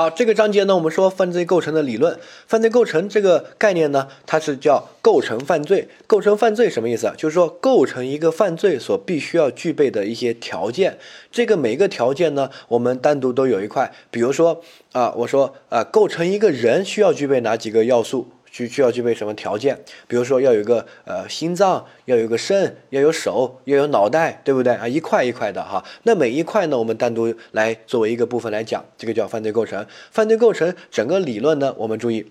好，这个章节呢，我们说犯罪构成的理论。犯罪构成这个概念呢，它是叫构成犯罪。构成犯罪什么意思？就是说构成一个犯罪所必须要具备的一些条件。这个每个条件呢，我们单独都有一块。比如说啊，我说啊，构成一个人需要具备哪几个要素？需需要具备什么条件？比如说要有一个呃心脏，要有个肾，要有手，要有脑袋，对不对啊？一块一块的哈。那每一块呢，我们单独来作为一个部分来讲，这个叫犯罪构成。犯罪构成整个理论呢，我们注意。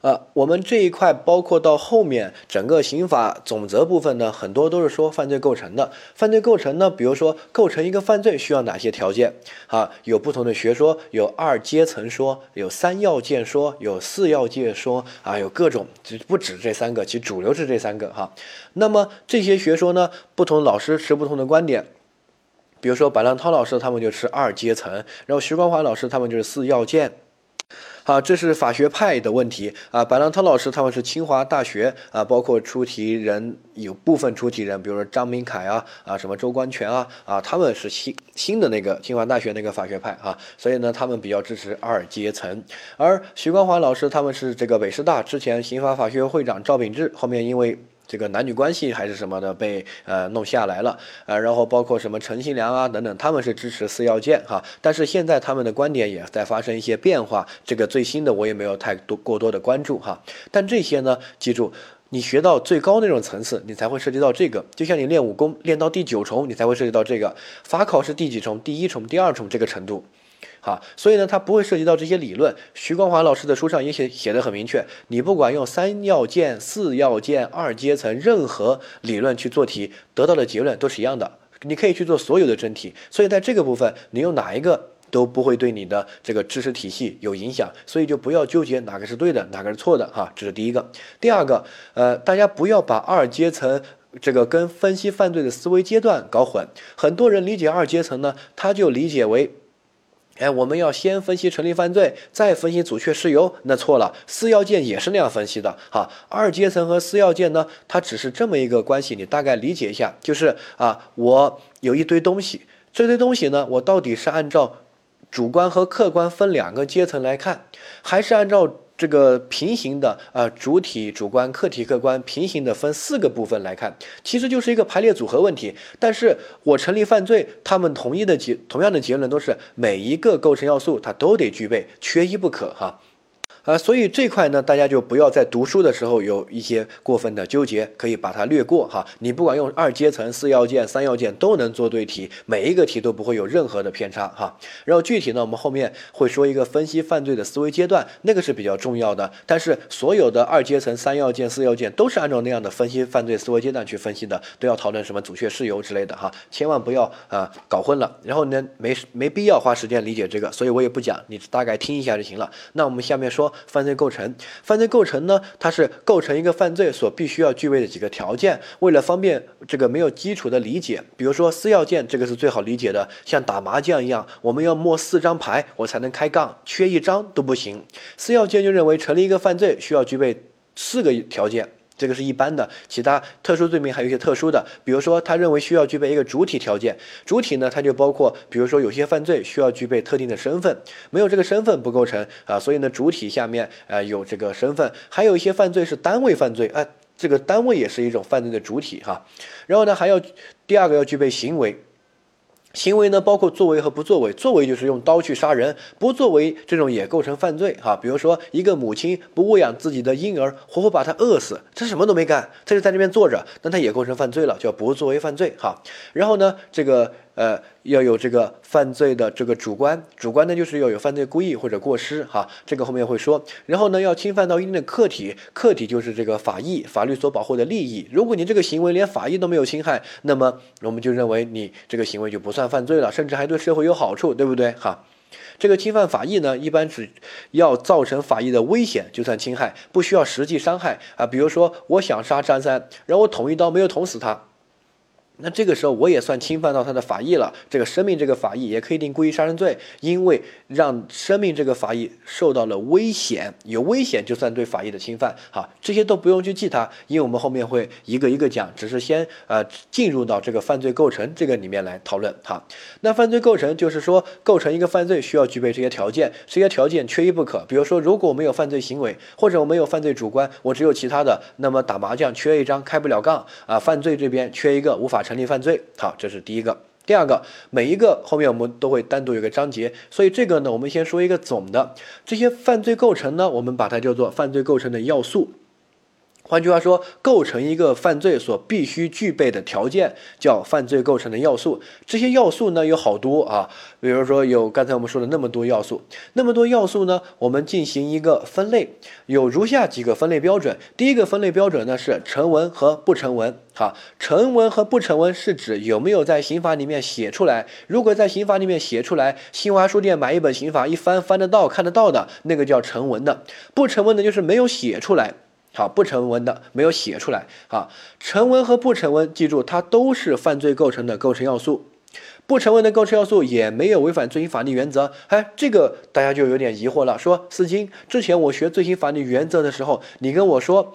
呃，我们这一块包括到后面整个刑法总则部分呢，很多都是说犯罪构成的。犯罪构成呢，比如说构成一个犯罪需要哪些条件啊？有不同的学说，有二阶层说，有三要件说，有四要件说啊，有各种，不止这三个，其实主流是这三个哈。那么这些学说呢，不同老师持不同的观点。比如说白浪涛老师他们就持二阶层，然后徐光华老师他们就是四要件。好，这是法学派的问题啊。白浪涛老师他们是清华大学啊，包括出题人有部分出题人，比如说张明凯啊啊，什么周光权啊啊，他们是新新的那个清华大学那个法学派啊，所以呢，他们比较支持二阶层。而徐光华老师他们是这个北师大之前刑法法学会长赵秉志，后面因为。这个男女关系还是什么的被呃弄下来了，呃，然后包括什么陈新良啊等等，他们是支持四要件哈，但是现在他们的观点也在发生一些变化，这个最新的我也没有太多过多的关注哈，但这些呢，记住，你学到最高那种层次，你才会涉及到这个，就像你练武功练到第九重，你才会涉及到这个，法考是第几重？第一重、第二重这个程度。好，所以呢，它不会涉及到这些理论。徐光华老师的书上也写写的很明确，你不管用三要件、四要件、二阶层任何理论去做题，得到的结论都是一样的。你可以去做所有的真题，所以在这个部分，你用哪一个都不会对你的这个知识体系有影响，所以就不要纠结哪个是对的，哪个是错的哈。这是第一个。第二个，呃，大家不要把二阶层这个跟分析犯罪的思维阶段搞混。很多人理解二阶层呢，他就理解为。哎，我们要先分析成立犯罪，再分析阻却事由，那错了。四要件也是那样分析的，哈。二阶层和四要件呢，它只是这么一个关系，你大概理解一下，就是啊，我有一堆东西，这堆东西呢，我到底是按照主观和客观分两个阶层来看，还是按照？这个平行的呃，主体、主观、客体、客观平行的分四个部分来看，其实就是一个排列组合问题。但是我成立犯罪，他们同一的结同样的结论都是每一个构成要素它都得具备，缺一不可哈。啊，所以这块呢，大家就不要在读书的时候有一些过分的纠结，可以把它略过哈。你不管用二阶层、四要件、三要件都能做对题，每一个题都不会有任何的偏差哈。然后具体呢，我们后面会说一个分析犯罪的思维阶段，那个是比较重要的。但是所有的二阶层、三要件、四要件都是按照那样的分析犯罪思维阶段去分析的，都要讨论什么阻却事由之类的哈，千万不要啊搞混了。然后呢，没没必要花时间理解这个，所以我也不讲，你大概听一下就行了。那我们下面说。犯罪构成，犯罪构成呢？它是构成一个犯罪所必须要具备的几个条件。为了方便这个没有基础的理解，比如说四要件，这个是最好理解的，像打麻将一样，我们要摸四张牌，我才能开杠，缺一张都不行。四要件就认为成立一个犯罪需要具备四个条件。这个是一般的，其他特殊罪名还有一些特殊的，比如说他认为需要具备一个主体条件，主体呢，它就包括，比如说有些犯罪需要具备特定的身份，没有这个身份不构成啊，所以呢，主体下面啊有这个身份，还有一些犯罪是单位犯罪啊，这个单位也是一种犯罪的主体哈，然后呢还要第二个要具备行为。行为呢，包括作为和不作为。作为就是用刀去杀人，不作为这种也构成犯罪哈。比如说，一个母亲不喂养自己的婴儿，活活把他饿死，他什么都没干，他就在那边坐着，那他也构成犯罪了，叫不作为犯罪哈。然后呢，这个。呃，要有这个犯罪的这个主观，主观呢就是要有犯罪故意或者过失哈，这个后面会说。然后呢，要侵犯到一定的客体，客体就是这个法益，法律所保护的利益。如果你这个行为连法益都没有侵害，那么我们就认为你这个行为就不算犯罪了，甚至还对社会有好处，对不对哈？这个侵犯法益呢，一般只要造成法益的危险就算侵害，不需要实际伤害啊。比如说，我想杀张三，然后我捅一刀没有捅死他。那这个时候我也算侵犯到他的法益了，这个生命这个法益也可以定故意杀人罪，因为让生命这个法益受到了危险，有危险就算对法益的侵犯。好，这些都不用去记它，因为我们后面会一个一个讲，只是先呃进入到这个犯罪构成这个里面来讨论。好，那犯罪构成就是说构成一个犯罪需要具备这些条件，这些条件缺一不可。比如说，如果我没有犯罪行为，或者我没有犯罪主观，我只有其他的，那么打麻将缺一张开不了杠啊，犯罪这边缺一个无法。成立犯罪，好，这是第一个。第二个，每一个后面我们都会单独有个章节，所以这个呢，我们先说一个总的。这些犯罪构成呢，我们把它叫做犯罪构成的要素。换句话说，构成一个犯罪所必须具备的条件叫犯罪构成的要素。这些要素呢有好多啊，比如说有刚才我们说的那么多要素，那么多要素呢，我们进行一个分类，有如下几个分类标准。第一个分类标准呢是成文和不成文。好，成文和不成文是指有没有在刑法里面写出来。如果在刑法里面写出来，新华书店买一本刑法一翻翻得到看得到的那个叫成文的，不成文的就是没有写出来。好，不成文的没有写出来。啊，成文和不成文，记住它都是犯罪构成的构成要素。不成文的构成要素也没有违反罪行法定原则。哎，这个大家就有点疑惑了。说四金，之前我学罪行法定原则的时候，你跟我说。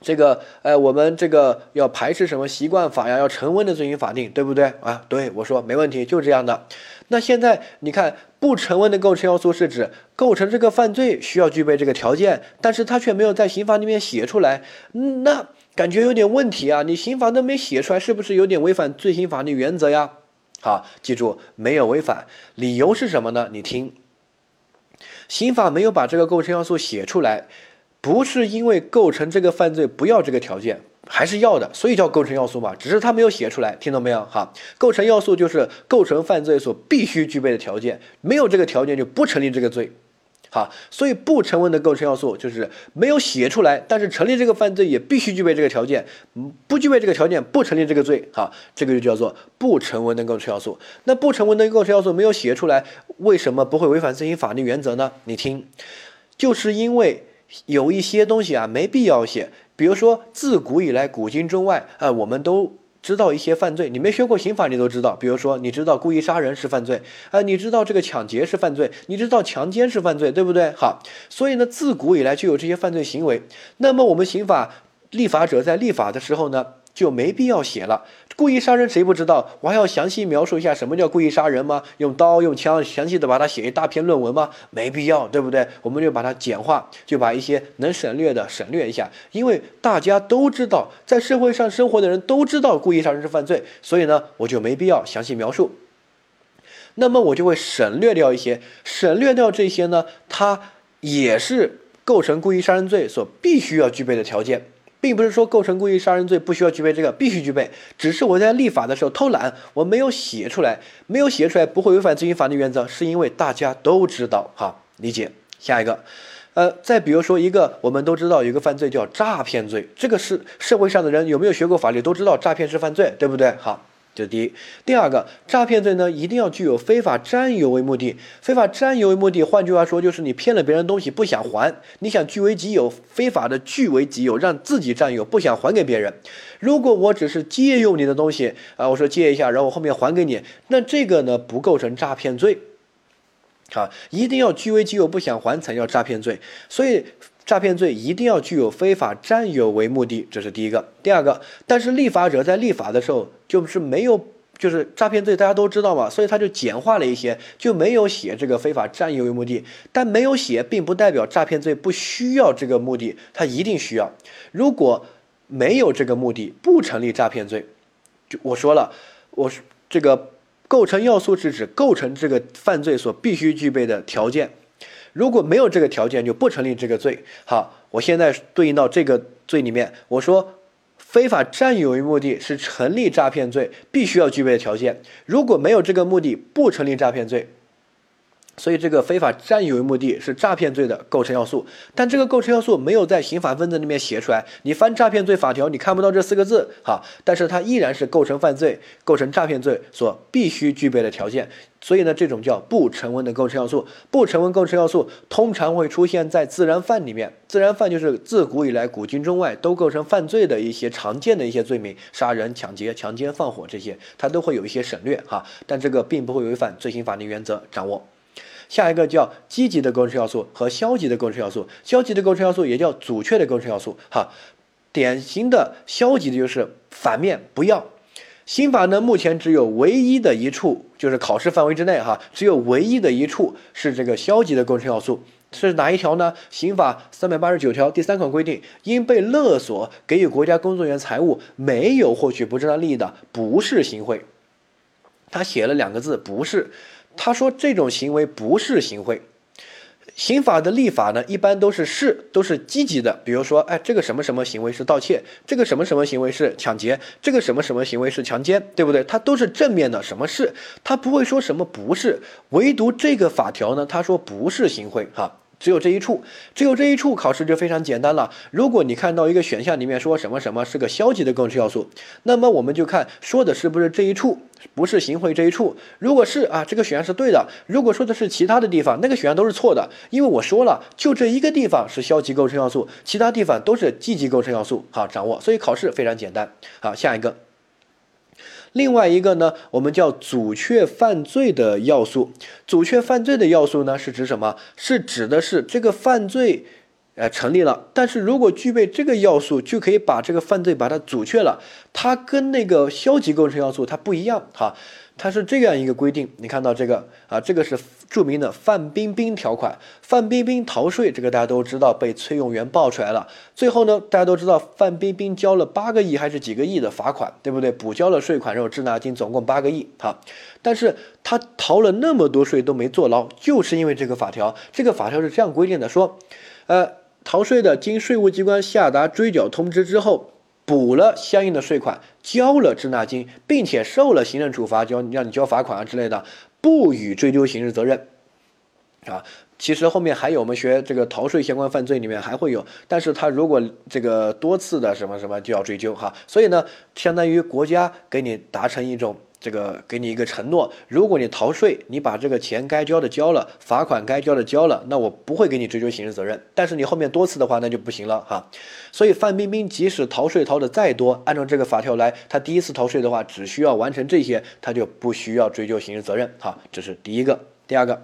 这个，呃，我们这个要排斥什么习惯法呀？要成文的罪行法定，对不对啊？对，我说没问题，就这样的。那现在你看，不成文的构成要素是指构成这个犯罪需要具备这个条件，但是他却没有在刑法里面写出来，那感觉有点问题啊！你刑法都没写出来，是不是有点违反罪行法律原则呀？好，记住没有违反，理由是什么呢？你听，刑法没有把这个构成要素写出来。不是因为构成这个犯罪不要这个条件，还是要的，所以叫构成要素嘛。只是他没有写出来，听懂没有？哈，构成要素就是构成犯罪所必须具备的条件，没有这个条件就不成立这个罪。好，所以不成文的构成要素就是没有写出来，但是成立这个犯罪也必须具备这个条件，不具备这个条件不成立这个罪。好，这个就叫做不成文的构成要素。那不成文的构成要素没有写出来，为什么不会违反罪行法律原则呢？你听，就是因为。有一些东西啊，没必要写。比如说，自古以来，古今中外，啊，我们都知道一些犯罪。你没学过刑法，你都知道。比如说，你知道故意杀人是犯罪，啊，你知道这个抢劫是犯罪，你知道强奸是犯罪，对不对？好，所以呢，自古以来就有这些犯罪行为。那么，我们刑法立法者在立法的时候呢？就没必要写了。故意杀人谁不知道？我还要详细描述一下什么叫故意杀人吗？用刀用枪详细的把它写一大篇论文吗？没必要，对不对？我们就把它简化，就把一些能省略的省略一下。因为大家都知道，在社会上生活的人都知道故意杀人是犯罪，所以呢，我就没必要详细描述。那么我就会省略掉一些，省略掉这些呢，它也是构成故意杀人罪所必须要具备的条件。并不是说构成故意杀人罪不需要具备这个，必须具备。只是我在立法的时候偷懒，我没有写出来，没有写出来不会违反执行法律原则，是因为大家都知道。哈，理解。下一个，呃，再比如说一个我们都知道有一个犯罪叫诈骗罪，这个是社会上的人有没有学过法律都知道诈骗是犯罪，对不对？好。这第一，第二个诈骗罪呢，一定要具有非法占有为目的。非法占有为目的，换句话说就是你骗了别人东西不想还，你想据为己有，非法的据为己有，让自己占有，不想还给别人。如果我只是借用你的东西啊，我说借一下，然后我后面还给你，那这个呢不构成诈骗罪。好，一定要据为己有不想还才叫诈骗罪。所以。诈骗罪一定要具有非法占有为目的，这是第一个。第二个，但是立法者在立法的时候就是没有，就是诈骗罪大家都知道嘛，所以他就简化了一些，就没有写这个非法占有为目的。但没有写，并不代表诈骗罪不需要这个目的，它一定需要。如果没有这个目的，不成立诈骗罪。就我说了，我是这个构成要素是指构成这个犯罪所必须具备的条件。如果没有这个条件，就不成立这个罪。好，我现在对应到这个罪里面，我说非法占有为目的是成立诈骗罪必须要具备的条件。如果没有这个目的，不成立诈骗罪。所以这个非法占有为目的是诈骗罪的构成要素，但这个构成要素没有在刑法分则里面写出来。你翻诈骗罪法条，你看不到这四个字，哈，但是它依然是构成犯罪、构成诈骗罪所必须具备的条件。所以呢，这种叫不成文的构成要素，不成文构成要素通常会出现在自然犯里面。自然犯就是自古以来古今中外都构成犯罪的一些常见的一些罪名，杀人、抢劫、强奸、放火这些，它都会有一些省略哈，但这个并不会违反罪刑法定原则，掌握。下一个叫积极的构成要素和消极的构成要素，消极的构成要素也叫阻却的构成要素。哈，典型的消极的就是反面不要。刑法呢，目前只有唯一的一处，就是考试范围之内哈，只有唯一的一处是这个消极的构成要素，是哪一条呢？刑法三百八十九条第三款规定，因被勒索给予国家工作人员财物，没有获取不正当利益的，不是行贿。他写了两个字，不是。他说这种行为不是行贿，刑法的立法呢，一般都是是都是积极的。比如说，哎，这个什么什么行为是盗窃，这个什么什么行为是抢劫，这个什么什么行为是强奸，对不对？它都是正面的，什么是？他不会说什么不是。唯独这个法条呢，他说不是行贿，哈。只有这一处，只有这一处，考试就非常简单了。如果你看到一个选项里面说什么什么是个消极的构成要素，那么我们就看说的是不是这一处，不是行贿这一处。如果是啊，这个选项是对的；如果说的是其他的地方，那个选项都是错的。因为我说了，就这一个地方是消极构成要素，其他地方都是积极构成要素。好，掌握。所以考试非常简单。好，下一个。另外一个呢，我们叫阻却犯罪的要素。阻却犯罪的要素呢，是指什么？是指的是这个犯罪，呃，成立了。但是如果具备这个要素，就可以把这个犯罪把它阻却了。它跟那个消极构成要素它不一样，哈。它是这样一个规定，你看到这个啊，这个是著名的范冰冰条款。范冰冰逃税，这个大家都知道，被崔永元爆出来了。最后呢，大家都知道范冰冰交了八个亿还是几个亿的罚款，对不对？补交了税款，然后滞纳金总共八个亿。好，但是他逃了那么多税都没坐牢，就是因为这个法条。这个法条是这样规定的，说，呃，逃税的经税务机关下达追缴通知之后。补了相应的税款，交了滞纳金，并且受了行政处罚，交让你交罚款啊之类的，不予追究刑事责任。啊，其实后面还有我们学这个逃税相关犯罪里面还会有，但是他如果这个多次的什么什么就要追究哈，所以呢，相当于国家给你达成一种。这个给你一个承诺，如果你逃税，你把这个钱该交的交了，罚款该交的交了，那我不会给你追究刑事责任。但是你后面多次的话，那就不行了哈。所以范冰冰即使逃税逃的再多，按照这个法条来，他第一次逃税的话，只需要完成这些，他就不需要追究刑事责任哈。这是第一个，第二个，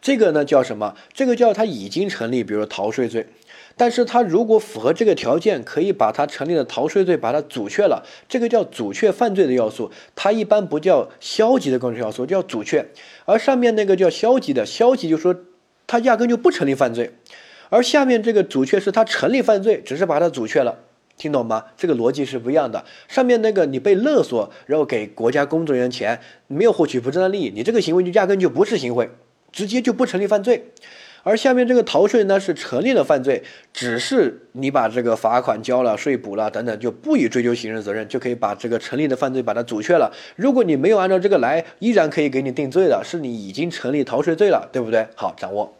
这个呢叫什么？这个叫他已经成立，比如说逃税罪。但是他如果符合这个条件，可以把他成立的逃税罪把它阻却了，这个叫阻却犯罪的要素，它一般不叫消极的构成要素，叫阻却。而上面那个叫消极的，消极就说他压根就不成立犯罪，而下面这个阻却是他成立犯罪，只是把它阻却了，听懂吗？这个逻辑是不一样的。上面那个你被勒索，然后给国家工作人员钱，没有获取不正当利益，你这个行为就压根就不是行贿，直接就不成立犯罪。而下面这个逃税呢是成立了犯罪，只是你把这个罚款交了、税补了等等，就不予追究刑事责任，就可以把这个成立的犯罪把它阻却了。如果你没有按照这个来，依然可以给你定罪的，是你已经成立逃税罪了，对不对？好，掌握。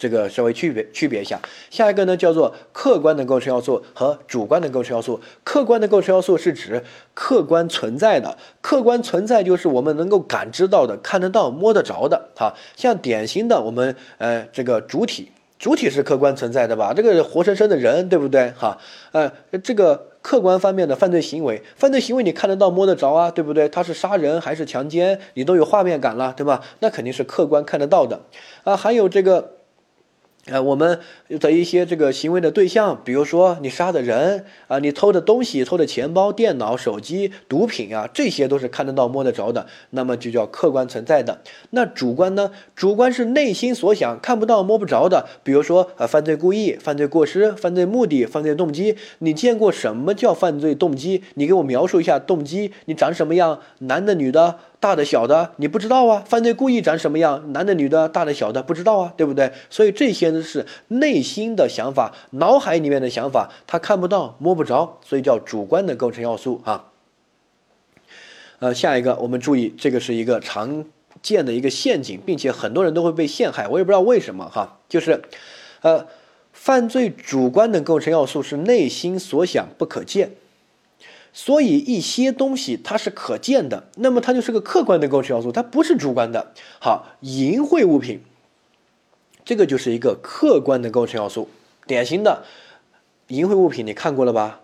这个稍微区别区别一下，下一个呢叫做客观的构成要素和主观的构成要素。客观的构成要素是指客观存在的，客观存在就是我们能够感知到的、看得到、摸得着的。哈，像典型的我们呃这个主体，主体是客观存在的吧？这个活生生的人，对不对？哈，呃这个客观方面的犯罪行为，犯罪行为你看得到、摸得着啊，对不对？他是杀人还是强奸，你都有画面感了，对吧？那肯定是客观看得到的啊，还有这个。呃，我们的一些这个行为的对象，比如说你杀的人啊，你偷的东西、偷的钱包、电脑、手机、毒品啊，这些都是看得到、摸得着的，那么就叫客观存在的。那主观呢？主观是内心所想，看不到、摸不着的。比如说啊，犯罪故意、犯罪过失、犯罪目的、犯罪动机。你见过什么叫犯罪动机？你给我描述一下动机，你长什么样？男的、女的？大的小的你不知道啊，犯罪故意长什么样，男的女的，大的小的不知道啊，对不对？所以这些呢是内心的想法，脑海里面的想法，他看不到摸不着，所以叫主观的构成要素啊。呃，下一个我们注意，这个是一个常见的一个陷阱，并且很多人都会被陷害。我也不知道为什么哈，就是，呃，犯罪主观的构成要素是内心所想不可见，所以一些东西它是可见的，那么它就是个客观的构成要素，它不是主观的。好，淫秽物品，这个就是一个客观的构成要素，典型的淫秽物品，你看过了吧？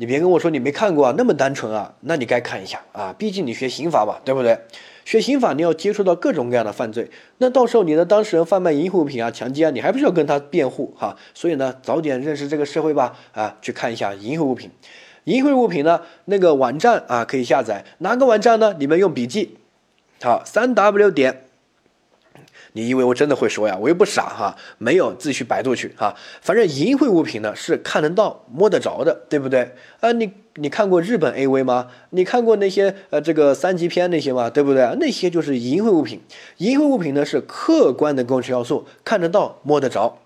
你别跟我说你没看过啊，那么单纯啊，那你该看一下啊，毕竟你学刑法嘛，对不对？学刑法你要接触到各种各样的犯罪，那到时候你的当事人贩卖淫秽物品啊、强奸啊，你还不是要跟他辩护哈？所以呢，早点认识这个社会吧，啊，去看一下淫秽物品。淫秽物品呢，那个网站啊可以下载，哪个网站呢？你们用笔记，好，三 w 点。你以为我真的会说呀？我又不傻哈，没有自己去百度去哈。反正淫秽物品呢是看得到、摸得着的，对不对？啊，你你看过日本 AV 吗？你看过那些呃这个三级片那些吗？对不对？那些就是淫秽物品。淫秽物品呢是客观的构成要素，看得到、摸得着，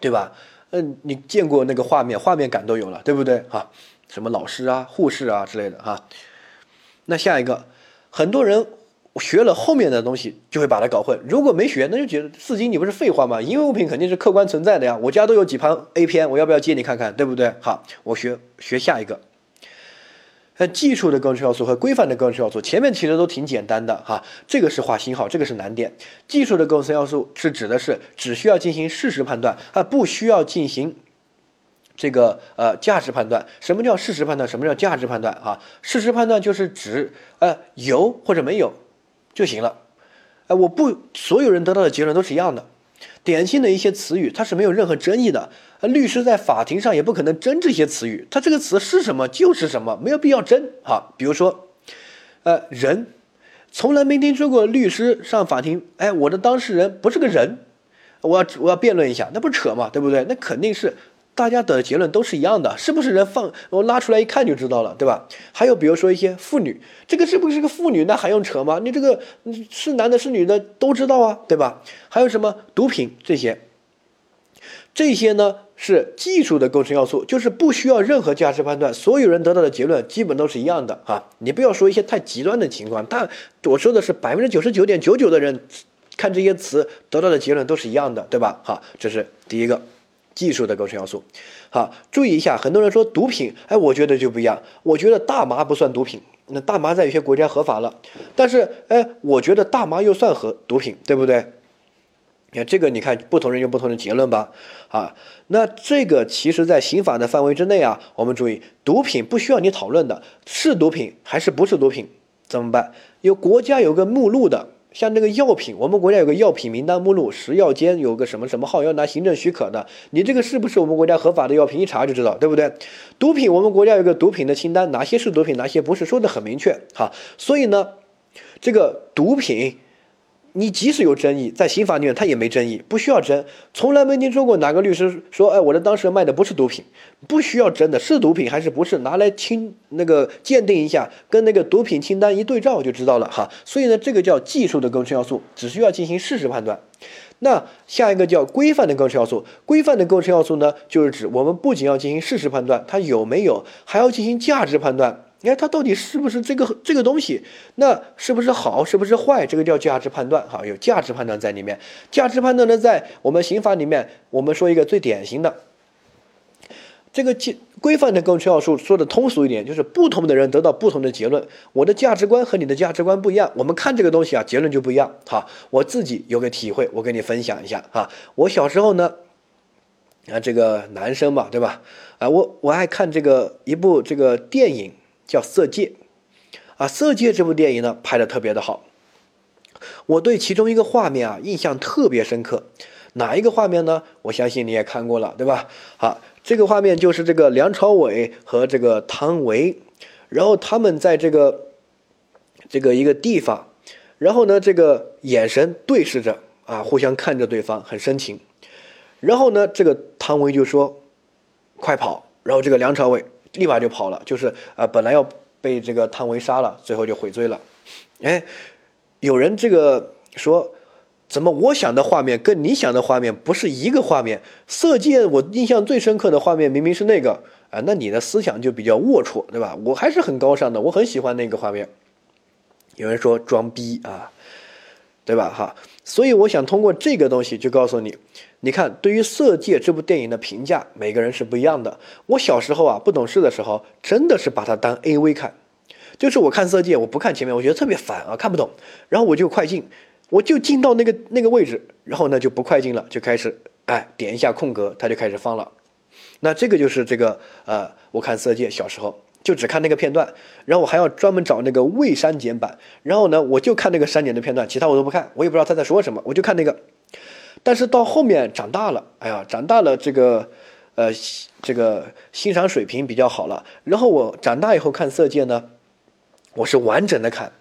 对吧？嗯，你见过那个画面，画面感都有了，对不对？哈，什么老师啊、护士啊之类的哈。那下一个，很多人。学了后面的东西就会把它搞混。如果没学，那就觉得四金你不是废话吗？因为物品肯定是客观存在的呀。我家都有几盘 A 片，我要不要借你看看？对不对？好，我学学下一个。呃，技术的构成要素和规范的构成要素，前面其实都挺简单的哈。这个是画星号，这个是难点。技术的构成要素是指的是只需要进行事实判断啊，不需要进行这个呃价值判断。什么叫事实判断？什么叫价值判断？啊，事实判断就是指呃有或者没有。就行了，哎，我不，所有人得到的结论都是一样的。典型的一些词语，它是没有任何争议的。律师在法庭上也不可能争这些词语，它这个词是什么就是什么，没有必要争。哈，比如说，呃，人，从来没听说过律师上法庭，哎，我的当事人不是个人，我要我要辩论一下，那不扯嘛，对不对？那肯定是。大家的结论都是一样的，是不是人放我拉出来一看就知道了，对吧？还有比如说一些妇女，这个是不是个妇女？那还用扯吗？你这个是男的，是女的都知道啊，对吧？还有什么毒品这些？这些呢是技术的构成要素，就是不需要任何价值判断，所有人得到的结论基本都是一样的啊。你不要说一些太极端的情况，但我说的是百分之九十九点九九的人看这些词得到的结论都是一样的，对吧？好，这是第一个。技术的构成要素，好，注意一下，很多人说毒品，哎，我觉得就不一样，我觉得大麻不算毒品，那大麻在有些国家合法了，但是，哎，我觉得大麻又算和毒品，对不对？你看这个，你看不同人有不同的结论吧，啊，那这个其实在刑法的范围之内啊，我们注意，毒品不需要你讨论的，是毒品还是不是毒品，怎么办？有国家有个目录的。像这个药品，我们国家有个药品名单目录，食药监有个什么什么号，要拿行政许可的。你这个是不是我们国家合法的药品？一查就知道，对不对？毒品，我们国家有个毒品的清单，哪些是毒品，哪些不是，说的很明确。哈，所以呢，这个毒品。你即使有争议，在刑法里面他也没争议，不需要争。从来没听说过哪个律师说，哎，我的当事人卖的不是毒品，不需要争的，是毒品还是不是？拿来清那个鉴定一下，跟那个毒品清单一对照就知道了哈。所以呢，这个叫技术的构成要素，只需要进行事实判断。那下一个叫规范的构成要素，规范的构成要素呢，就是指我们不仅要进行事实判断，它有没有，还要进行价值判断。你看它到底是不是这个这个东西？那是不是好？是不是坏？这个叫价值判断，哈，有价值判断在里面。价值判断呢，在我们刑法里面，我们说一个最典型的，这个规规范的构成要素，说的通俗一点，就是不同的人得到不同的结论。我的价值观和你的价值观不一样，我们看这个东西啊，结论就不一样。哈，我自己有个体会，我跟你分享一下啊。我小时候呢，啊，这个男生嘛，对吧？啊，我我爱看这个一部这个电影。叫《色戒》，啊，《色戒》这部电影呢拍的特别的好，我对其中一个画面啊印象特别深刻，哪一个画面呢？我相信你也看过了，对吧？好，这个画面就是这个梁朝伟和这个汤唯，然后他们在这个这个一个地方，然后呢，这个眼神对视着啊，互相看着对方，很深情。然后呢，这个汤唯就说：“快跑！”然后这个梁朝伟。立马就跑了，就是啊，本来要被这个汤唯杀了，最后就悔罪了。哎，有人这个说，怎么我想的画面跟你想的画面不是一个画面？色戒我印象最深刻的画面明明是那个啊，那你的思想就比较龌龊，对吧？我还是很高尚的，我很喜欢那个画面。有人说装逼啊，对吧？哈，所以我想通过这个东西就告诉你，你看对于《色戒》这部电影的评价，每个人是不一样的。我小时候啊不懂事的时候，真的是把它当 A V 看，就是我看《色戒》，我不看前面，我觉得特别烦啊，看不懂，然后我就快进，我就进到那个那个位置，然后呢就不快进了，就开始哎点一下空格，它就开始放了。那这个就是这个呃，我看《色戒》小时候。就只看那个片段，然后我还要专门找那个未删减版，然后呢，我就看那个删减的片段，其他我都不看，我也不知道他在说什么，我就看那个。但是到后面长大了，哎呀，长大了，这个，呃，这个欣赏水平比较好了。然后我长大以后看《色戒》呢，我是完整的看。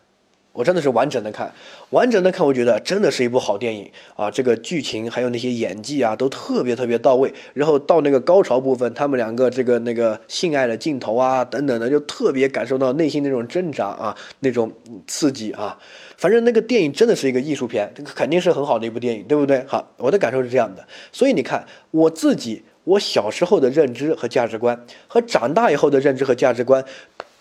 我真的是完整的看，完整的看，我觉得真的是一部好电影啊！这个剧情还有那些演技啊，都特别特别到位。然后到那个高潮部分，他们两个这个那个性爱的镜头啊，等等的，就特别感受到内心那种挣扎啊，那种刺激啊。反正那个电影真的是一个艺术片，这个肯定是很好的一部电影，对不对？好，我的感受是这样的。所以你看，我自己我小时候的认知和价值观，和长大以后的认知和价值观。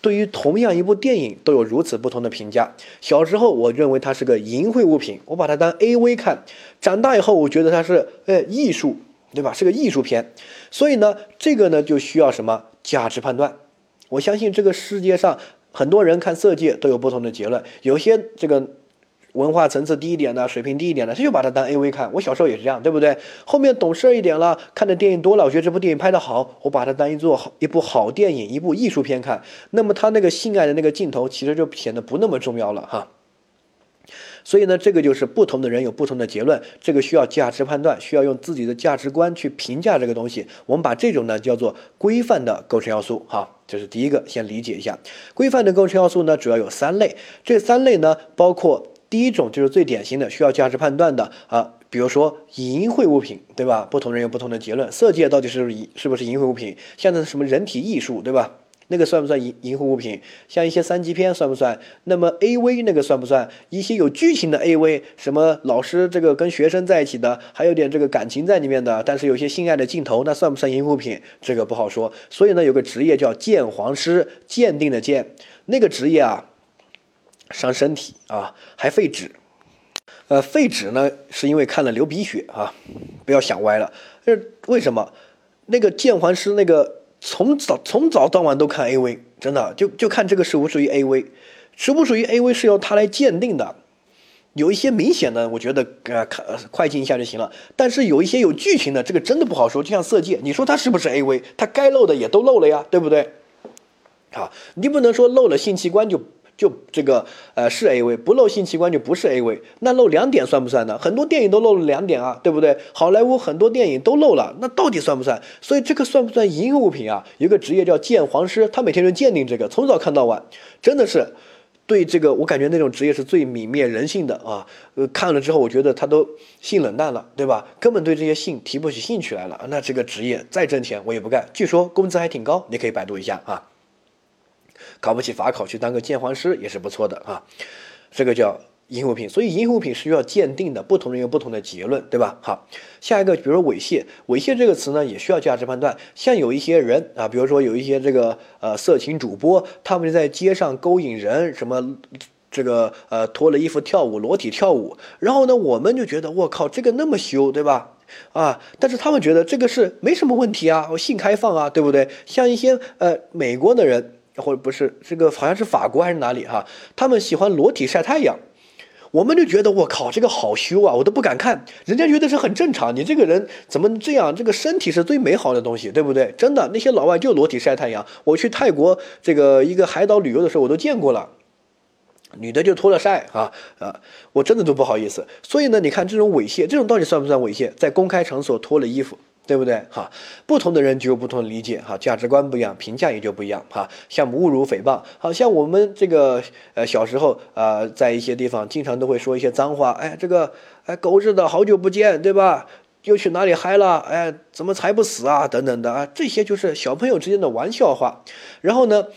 对于同样一部电影都有如此不同的评价。小时候我认为它是个淫秽物品，我把它当 A V 看；长大以后我觉得它是呃艺术，对吧？是个艺术片。所以呢，这个呢就需要什么价值判断。我相信这个世界上很多人看色戒都有不同的结论，有些这个。文化层次低一点的，水平低一点的，他就把它当 A V 看。我小时候也是这样，对不对？后面懂事一点了，看的电影多了，我觉得这部电影拍的好，我把它当一座好一部好电影，一部艺术片看。那么他那个性爱的那个镜头，其实就显得不那么重要了哈。所以呢，这个就是不同的人有不同的结论，这个需要价值判断，需要用自己的价值观去评价这个东西。我们把这种呢叫做规范的构成要素哈，这是第一个，先理解一下规范的构成要素呢，主要有三类，这三类呢包括。第一种就是最典型的需要价值判断的啊，比如说淫秽物品，对吧？不同人有不同的结论。色戒到底是淫是不是淫秽物品？像那什么人体艺术，对吧？那个算不算淫淫秽物品？像一些三级片算不算？那么 A V 那个算不算？一些有剧情的 A V，什么老师这个跟学生在一起的，还有点这个感情在里面的，但是有些性爱的镜头，那算不算淫秽物品？这个不好说。所以呢，有个职业叫鉴黄师，鉴定的鉴，那个职业啊。伤身体啊，还废纸，呃，废纸呢，是因为看了流鼻血啊，不要想歪了。呃，为什么？那个鉴黄师那个从早从早到晚都看 A V，真的就就看这个属不属于 A V，属不属于 A V 是由他来鉴定的。有一些明显的，我觉得呃看快进一下就行了。但是有一些有剧情的，这个真的不好说。就像色戒，你说它是不是 A V？它该漏的也都漏了呀，对不对？啊，你不能说漏了性器官就。就这个呃是 A V，不露性器官就不是 A V，那露两点算不算呢？很多电影都露了两点啊，对不对？好莱坞很多电影都露了，那到底算不算？所以这个算不算淫秽物品啊？有个职业叫鉴黄师，他每天就鉴定这个，从早看到晚，真的是对这个我感觉那种职业是最泯灭人性的啊！呃，看了之后我觉得他都性冷淡了，对吧？根本对这些性提不起兴趣来了。那这个职业再挣钱我也不干，据说工资还挺高，你可以百度一下啊。考不起法考去当个鉴黄师也是不错的啊，这个叫淫秽品，所以淫秽品是需要鉴定的，不同人有不同的结论，对吧？好，下一个，比如说猥亵，猥亵这个词呢也需要价值判断。像有一些人啊，比如说有一些这个呃色情主播，他们在街上勾引人，什么这个呃脱了衣服跳舞，裸体跳舞，然后呢，我们就觉得我靠，这个那么羞，对吧？啊，但是他们觉得这个是没什么问题啊，我性开放啊，对不对？像一些呃美国的人。或者不是这个，好像是法国还是哪里哈？他们喜欢裸体晒太阳，我们就觉得我靠，这个好羞啊，我都不敢看。人家觉得是很正常，你这个人怎么这样？这个身体是最美好的东西，对不对？真的，那些老外就裸体晒太阳。我去泰国这个一个海岛旅游的时候，我都见过了，女的就脱了晒啊啊！我真的都不好意思。所以呢，你看这种猥亵，这种到底算不算猥亵？在公开场所脱了衣服。对不对？哈，不同的人就有不同的理解，哈，价值观不一样，评价也就不一样，哈。像侮辱、诽谤，好像我们这个呃小时候啊，在一些地方经常都会说一些脏话，哎，这个哎狗日的好久不见，对吧？又去哪里嗨了？哎，怎么才不死啊？等等的啊，这些就是小朋友之间的玩笑话。然后呢，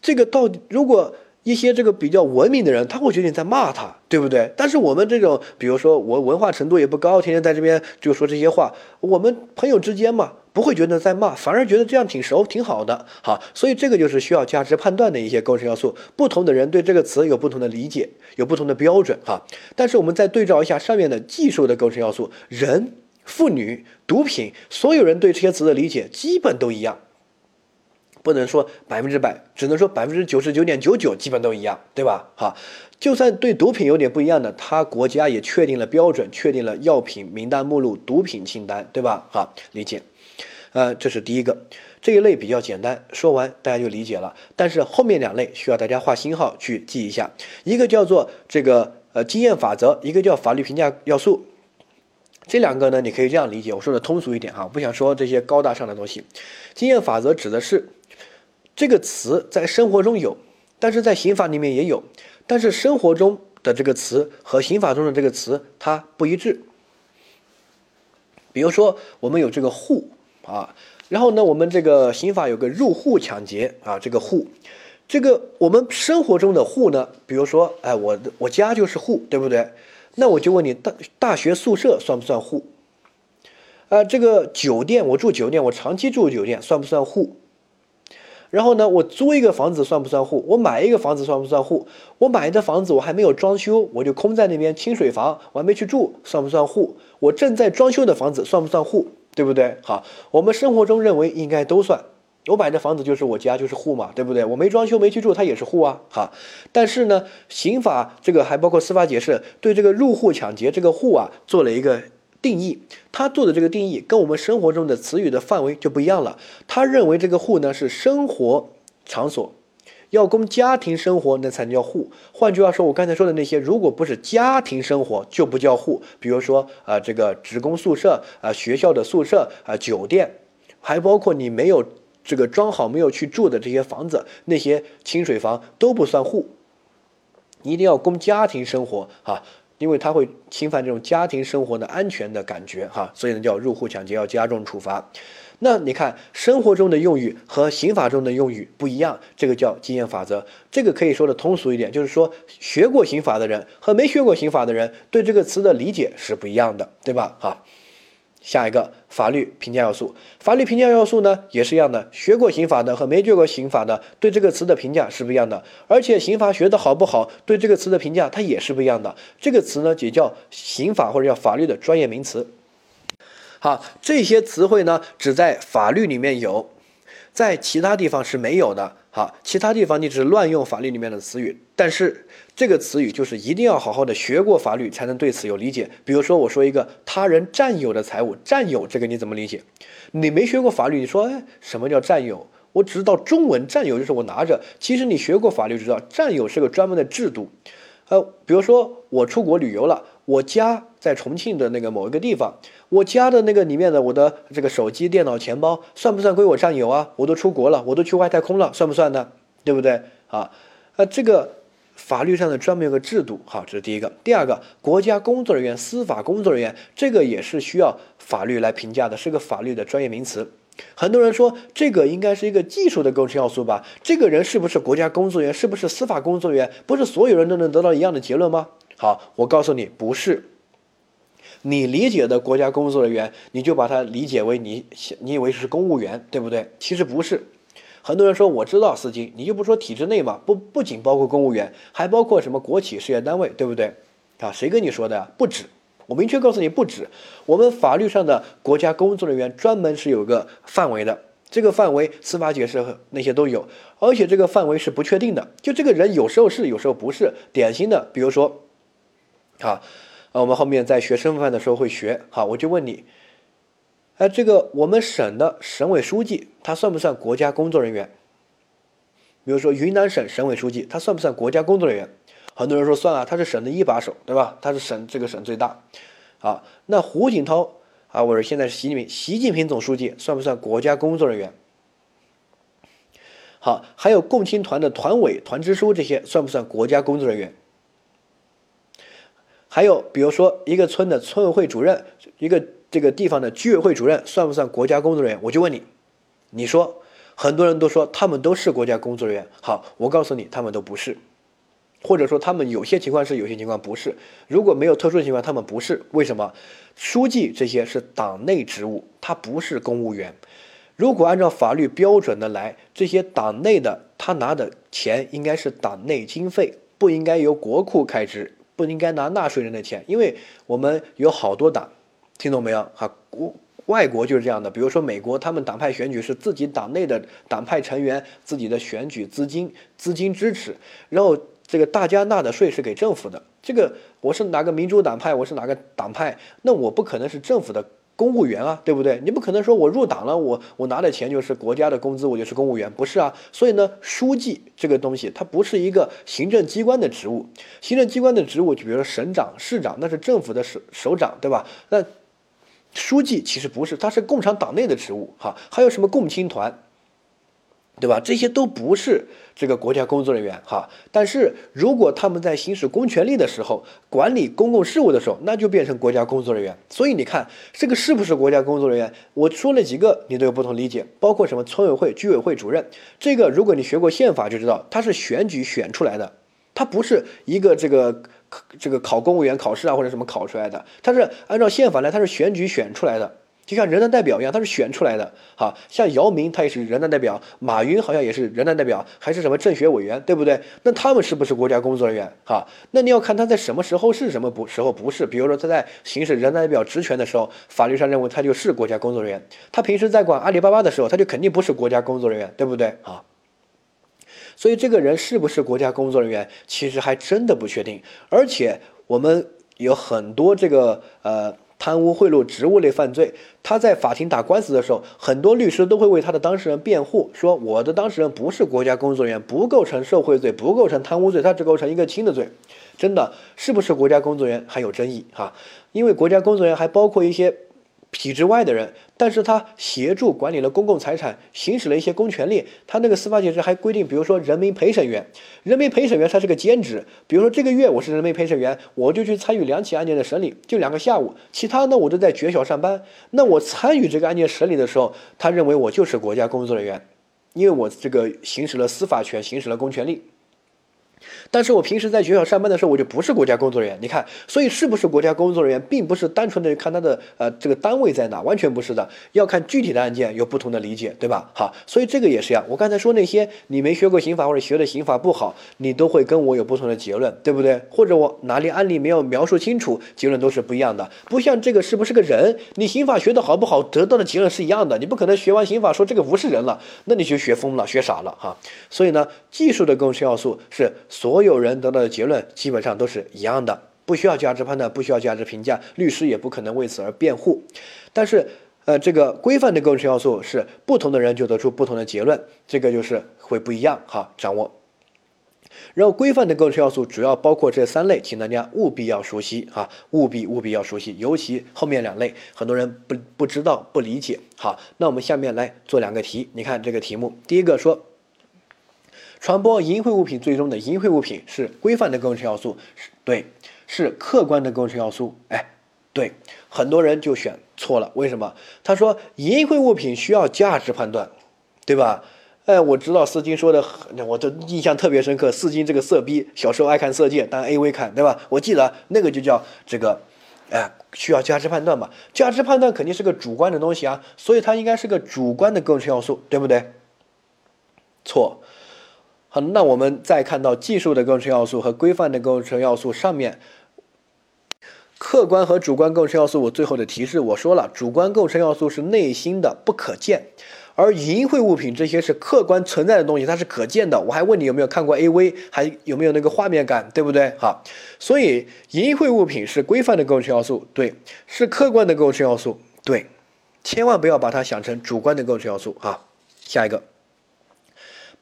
这个到底如果一些这个比较文明的人，他会觉得你在骂他，对不对？但是我们这种，比如说我文化程度也不高，天天在这边就说这些话，我们朋友之间嘛，不会觉得在骂，反而觉得这样挺熟，挺好的。好，所以这个就是需要价值判断的一些构成要素。不同的人对这个词有不同的理解，有不同的标准哈。但是我们再对照一下上面的技术的构成要素，人、妇女、毒品，所有人对这些词的理解基本都一样。不能说百分之百，只能说百分之九十九点九九基本都一样，对吧？哈，就算对毒品有点不一样的，他国家也确定了标准，确定了药品名单目录、毒品清单，对吧？好，理解。呃，这是第一个，这一类比较简单，说完大家就理解了。但是后面两类需要大家画星号去记一下，一个叫做这个呃经验法则，一个叫法律评价要素。这两个呢，你可以这样理解，我说的通俗一点哈，不想说这些高大上的东西。经验法则指的是。这个词在生活中有，但是在刑法里面也有，但是生活中的这个词和刑法中的这个词它不一致。比如说，我们有这个户啊，然后呢，我们这个刑法有个入户抢劫啊，这个户，这个我们生活中的户呢，比如说，哎，我的我家就是户，对不对？那我就问你，大大学宿舍算不算户？啊，这个酒店我住酒店，我长期住酒店，算不算户？然后呢，我租一个房子算不算户？我买一个房子算不算户？我买的房子我还没有装修，我就空在那边清水房，我还没去住，算不算户？我正在装修的房子算不算户？对不对？好，我们生活中认为应该都算。我买的房子就是我家，就是户嘛，对不对？我没装修没去住，它也是户啊。好，但是呢，刑法这个还包括司法解释，对这个入户抢劫这个户啊做了一个。定义，他做的这个定义跟我们生活中的词语的范围就不一样了。他认为这个户呢是生活场所，要供家庭生活那才叫户。换句话说，我刚才说的那些，如果不是家庭生活，就不叫户。比如说啊，这个职工宿舍啊，学校的宿舍啊，酒店，还包括你没有这个装好没有去住的这些房子，那些清水房都不算户。一定要供家庭生活啊。因为它会侵犯这种家庭生活的安全的感觉，哈，所以呢叫入户抢劫要加重处罚。那你看生活中的用语和刑法中的用语不一样，这个叫经验法则。这个可以说的通俗一点，就是说学过刑法的人和没学过刑法的人对这个词的理解是不一样的，对吧？哈。下一个法律评价要素，法律评价要素呢也是一样的，学过刑法的和没学过刑法的对这个词的评价是不一样的，而且刑法学的好不好，对这个词的评价它也是不一样的。这个词呢也叫刑法或者叫法律的专业名词。好，这些词汇呢只在法律里面有，在其他地方是没有的。好，其他地方你只是乱用法律里面的词语，但是这个词语就是一定要好好的学过法律才能对此有理解。比如说，我说一个他人占有的财物，占有这个你怎么理解？你没学过法律，你说哎，什么叫占有？我只知道中文占有就是我拿着，其实你学过法律知道，占有是个专门的制度。呃，比如说我出国旅游了，我家在重庆的那个某一个地方。我家的那个里面的我的这个手机、电脑、钱包算不算归我占有啊？我都出国了，我都去外太空了，算不算呢？对不对啊？呃，这个法律上的专门有个制度，好，这是第一个。第二个，国家工作人员、司法工作人员，这个也是需要法律来评价的，是个法律的专业名词。很多人说这个应该是一个技术的构成要素吧？这个人是不是国家工作人员？是不是司法工作人员？不是所有人都能得到一样的结论吗？好，我告诉你，不是。你理解的国家工作人员，你就把它理解为你你以为是公务员，对不对？其实不是。很多人说我知道司机，你就不说体制内嘛？不，不仅包括公务员，还包括什么国企事业单位，对不对？啊，谁跟你说的？不止，我明确告诉你，不止。我们法律上的国家工作人员专门是有个范围的，这个范围司法解释那些都有，而且这个范围是不确定的，就这个人有时候是，有时候不是。典型的，比如说，啊。啊，我们后面在学身份的时候会学。好，我就问你，哎，这个我们省的省委书记，他算不算国家工作人员？比如说云南省省委书记，他算不算国家工作人员？很多人说算啊，他是省的一把手，对吧？他是省这个省最大。好，那胡锦涛啊，我是现在是习近平，习近平总书记算不算国家工作人员？好，还有共青团的团委、团支书这些算不算国家工作人员？还有，比如说一个村的村委会主任，一个这个地方的居委会主任，算不算国家工作人员？我就问你，你说，很多人都说他们都是国家工作人员。好，我告诉你，他们都不是。或者说他们有些情况是，有些情况不是。如果没有特殊情况，他们不是。为什么？书记这些是党内职务，他不是公务员。如果按照法律标准的来，这些党内的他拿的钱应该是党内经费，不应该由国库开支，不应该拿纳税人的钱。因为我们有好多党，听懂没有？哈，国外国就是这样的。比如说美国，他们党派选举是自己党内的党派成员自己的选举资金资金支持，然后。这个大家纳的税是给政府的，这个我是哪个民主党派，我是哪个党派，那我不可能是政府的公务员啊，对不对？你不可能说我入党了，我我拿的钱就是国家的工资，我就是公务员，不是啊。所以呢，书记这个东西，它不是一个行政机关的职务，行政机关的职务，就比如说省长、市长，那是政府的首首长，对吧？那书记其实不是，他是共产党内的职务，哈，还有什么共青团？对吧？这些都不是这个国家工作人员哈。但是如果他们在行使公权力的时候，管理公共事务的时候，那就变成国家工作人员。所以你看，这个是不是国家工作人员？我说了几个，你都有不同理解。包括什么村委会、居委会主任，这个如果你学过宪法就知道，他是选举选出来的，他不是一个这个这个考公务员考试啊或者什么考出来的，他是按照宪法来，他是选举选出来的。就像人大代表一样，他是选出来的，哈，像姚明他也是人大代表，马云好像也是人大代表，还是什么政协委员，对不对？那他们是不是国家工作人员？哈，那你要看他在什么时候是什么不时候不是。比如说他在行使人大代表职权的时候，法律上认为他就是国家工作人员；他平时在管阿里巴巴的时候，他就肯定不是国家工作人员，对不对？啊，所以这个人是不是国家工作人员，其实还真的不确定。而且我们有很多这个呃。贪污贿赂、职务类犯罪，他在法庭打官司的时候，很多律师都会为他的当事人辩护，说我的当事人不是国家工作人员，不构成受贿罪，不构成贪污罪，他只构成一个轻的罪。真的是不是国家工作人员还有争议哈？因为国家工作人员还包括一些。体制外的人，但是他协助管理了公共财产，行使了一些公权力。他那个司法解释还规定，比如说人民陪审员，人民陪审员他是个兼职。比如说这个月我是人民陪审员，我就去参与两起案件的审理，就两个下午，其他呢我都在学校上班。那我参与这个案件审理的时候，他认为我就是国家工作人员，因为我这个行使了司法权，行使了公权力。但是我平时在学校上班的时候，我就不是国家工作人员。你看，所以是不是国家工作人员，并不是单纯的看他的呃这个单位在哪，完全不是的，要看具体的案件有不同的理解，对吧？好，所以这个也是一样。我刚才说那些你没学过刑法或者学的刑法不好，你都会跟我有不同的结论，对不对？或者我哪里案例没有描述清楚，结论都是不一样的。不像这个是不是个人，你刑法学的好不好，得到的结论是一样的。你不可能学完刑法说这个不是人了，那你就学疯了，学傻了哈。所以呢，技术的构成要素是所有。人得到的结论基本上都是一样的，不需要价值判断，不需要价值评价，律师也不可能为此而辩护。但是，呃，这个规范的构成要素是不同的人就得出不同的结论，这个就是会不一样哈。掌握。然后，规范的构成要素主要包括这三类，请大家务必要熟悉哈，务必务必要熟悉，尤其后面两类，很多人不不知道不理解。好，那我们下面来做两个题，你看这个题目，第一个说。传播淫秽物品最终的淫秽物品是规范的构成要素，是对，是客观的构成要素。哎，对，很多人就选错了。为什么？他说淫秽物品需要价值判断，对吧？哎，我知道四金说的，我的印象特别深刻。四金这个色逼，小时候爱看色戒，当 AV 看，对吧？我记得那个就叫这个，哎，需要价值判断嘛？价值判断肯定是个主观的东西啊，所以它应该是个主观的构成要素，对不对？错。好，那我们再看到技术的构成要素和规范的构成要素上面，客观和主观构成要素。我最后的提示我说了，主观构成要素是内心的不可见，而淫秽物品这些是客观存在的东西，它是可见的。我还问你有没有看过 AV，还有没有那个画面感，对不对？好，所以淫秽物品是规范的构成要素，对，是客观的构成要素，对，千万不要把它想成主观的构成要素啊。下一个。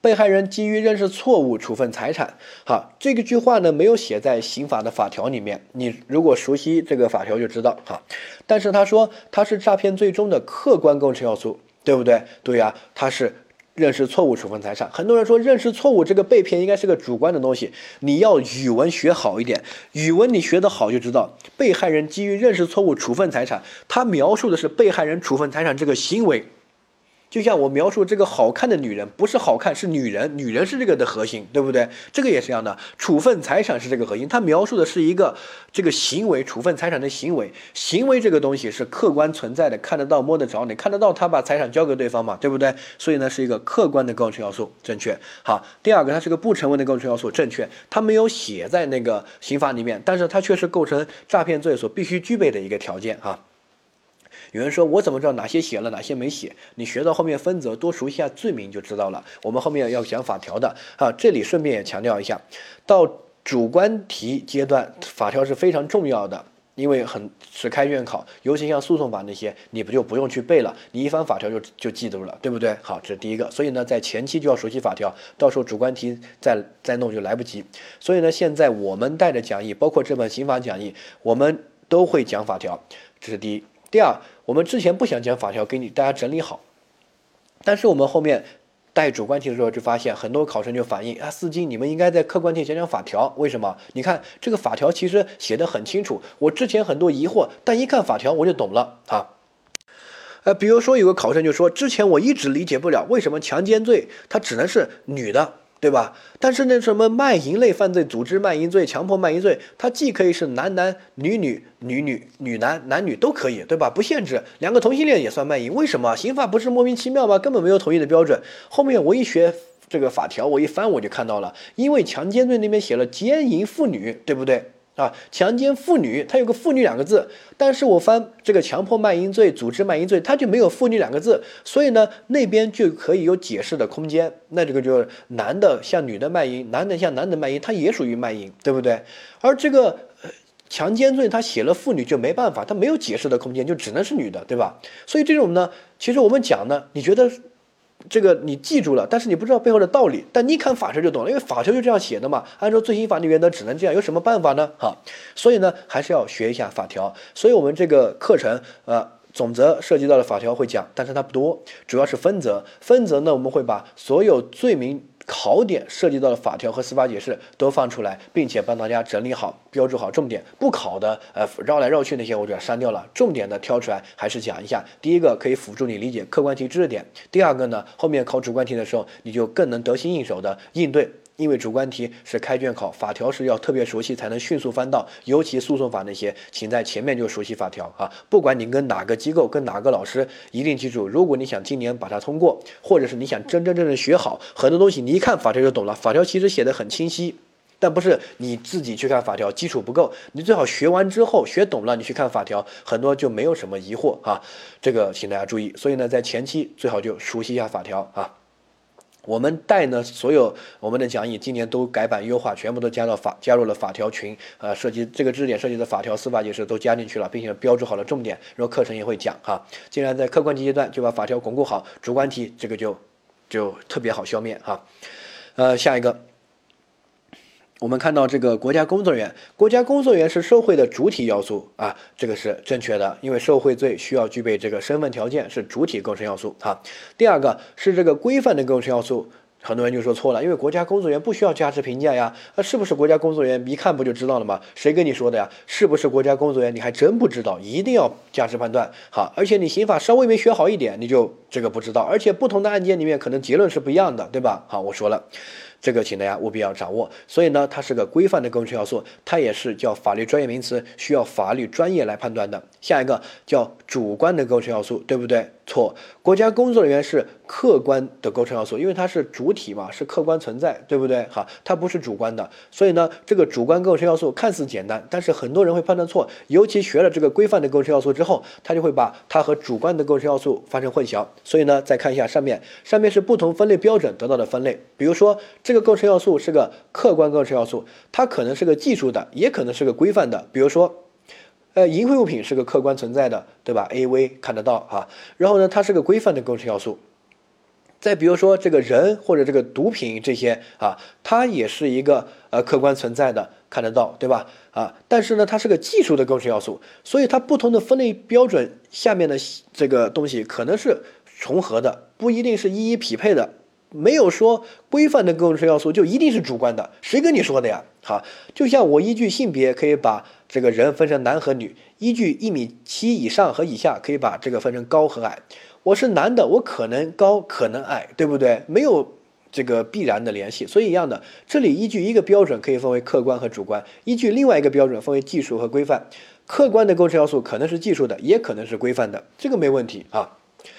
被害人基于认识错误处分财产，好，这个句话呢没有写在刑法的法条里面，你如果熟悉这个法条就知道哈。但是他说他是诈骗罪中的客观构成要素，对不对？对呀，他是认识错误处分财产。很多人说认识错误这个被骗应该是个主观的东西，你要语文学好一点，语文你学得好就知道，被害人基于认识错误处分财产，他描述的是被害人处分财产这个行为。就像我描述这个好看的女人，不是好看，是女人，女人是这个的核心，对不对？这个也是一样的，处分财产是这个核心，它描述的是一个这个行为，处分财产的行为，行为这个东西是客观存在的，看得到、摸得着，你看得到他把财产交给对方嘛，对不对？所以呢，是一个客观的构成要素，正确。好，第二个，它是个不成文的构成要素，正确，它没有写在那个刑法里面，但是它却是构成诈骗罪所必须具备的一个条件哈。有人说，我怎么知道哪些写了，哪些没写？你学到后面分则，多熟悉下罪名就知道了。我们后面要讲法条的啊，这里顺便也强调一下，到主观题阶段，法条是非常重要的，因为很是开卷考，尤其像诉讼法那些，你不就不用去背了，你一翻法条就就记住了，对不对？好，这是第一个。所以呢，在前期就要熟悉法条，到时候主观题再再弄就来不及。所以呢，现在我们带着讲义，包括这本刑法讲义，我们都会讲法条，这是第一。第二，我们之前不想讲法条，给你大家整理好，但是我们后面带主观题的时候，就发现很多考生就反映啊，司机你们应该在客观题讲讲法条，为什么？你看这个法条其实写的很清楚，我之前很多疑惑，但一看法条我就懂了啊。呃，比如说有个考生就说，之前我一直理解不了，为什么强奸罪它只能是女的。对吧？但是那什么卖淫类犯罪、组织卖淫罪、强迫卖淫罪，它既可以是男男、女女、女女、女男、男女都可以，对吧？不限制，两个同性恋也算卖淫。为什么刑法不是莫名其妙吗？根本没有统一的标准。后面我一学这个法条，我一翻我就看到了，因为强奸罪那边写了奸淫妇女，对不对？啊，强奸妇女，它有个妇女两个字，但是我翻这个强迫卖淫罪、组织卖淫罪，它就没有妇女两个字，所以呢，那边就可以有解释的空间。那这个就是男的向女的卖淫，男的向男的卖淫，它也属于卖淫，对不对？而这个强奸罪，他写了妇女就没办法，他没有解释的空间，就只能是女的，对吧？所以这种呢，其实我们讲呢，你觉得？这个你记住了，但是你不知道背后的道理。但你看法条就懂了，因为法条就这样写的嘛。按照最新法律原则，只能这样，有什么办法呢？哈，所以呢，还是要学一下法条。所以我们这个课程，呃，总则涉及到的法条会讲，但是它不多，主要是分则。分则呢，我们会把所有罪名。考点涉及到的法条和司法解释都放出来，并且帮大家整理好、标注好重点。不考的，呃，绕来绕去那些我就要删掉了。重点的挑出来，还是讲一下。第一个可以辅助你理解客观题知识点，第二个呢，后面考主观题的时候，你就更能得心应手的应对。因为主观题是开卷考，法条是要特别熟悉才能迅速翻到，尤其诉讼法那些，请在前面就熟悉法条啊。不管你跟哪个机构、跟哪个老师，一定记住，如果你想今年把它通过，或者是你想真真正正学好很多东西，你一看法条就懂了。法条其实写的很清晰，但不是你自己去看法条，基础不够，你最好学完之后学懂了，你去看法条，很多就没有什么疑惑啊。这个请大家注意。所以呢，在前期最好就熟悉一下法条啊。我们带呢，所有我们的讲义今年都改版优化，全部都加到法加入了法条群，呃，涉及这个知识点涉及的法条、司法解释都加进去了，并且标注好了重点，然后课程也会讲哈。既然在客观题阶段就把法条巩固好，主观题这个就就特别好消灭哈。呃，下一个。我们看到这个国家工作人员，国家工作人员是受贿的主体要素啊，这个是正确的，因为受贿罪需要具备这个身份条件，是主体构成要素啊。第二个是这个规范的构成要素，很多人就说错了，因为国家工作人员不需要价值评价呀，那是不是国家工作人员一看不就知道了吗？谁跟你说的呀？是不是国家工作人员？你还真不知道，一定要价值判断好，而且你刑法稍微没学好一点，你就这个不知道，而且不同的案件里面可能结论是不一样的，对吧？好，我说了。这个请大家务必要掌握，所以呢，它是个规范的构成要素，它也是叫法律专业名词，需要法律专业来判断的。下一个叫主观的构成要素，对不对？错，国家工作人员是客观的构成要素，因为它是主体嘛，是客观存在，对不对？哈，它不是主观的，所以呢，这个主观构成要素看似简单，但是很多人会判断错，尤其学了这个规范的构成要素之后，他就会把它和主观的构成要素发生混淆。所以呢，再看一下上面，上面是不同分类标准得到的分类，比如说这个构成要素是个客观构成要素，它可能是个技术的，也可能是个规范的，比如说。呃，淫秽物品是个客观存在的，对吧？A V 看得到啊。然后呢，它是个规范的构成要素。再比如说，这个人或者这个毒品这些啊，它也是一个呃客观存在的，看得到，对吧？啊，但是呢，它是个技术的构成要素，所以它不同的分类标准下面的这个东西可能是重合的，不一定是一一匹配的。没有说规范的构成要素就一定是主观的，谁跟你说的呀？好，就像我依据性别可以把这个人分成男和女，依据一米七以上和以下可以把这个分成高和矮。我是男的，我可能高，可能矮，对不对？没有这个必然的联系，所以一样的，这里依据一个标准可以分为客观和主观，依据另外一个标准分为技术和规范。客观的构成要素可能是技术的，也可能是规范的，这个没问题啊。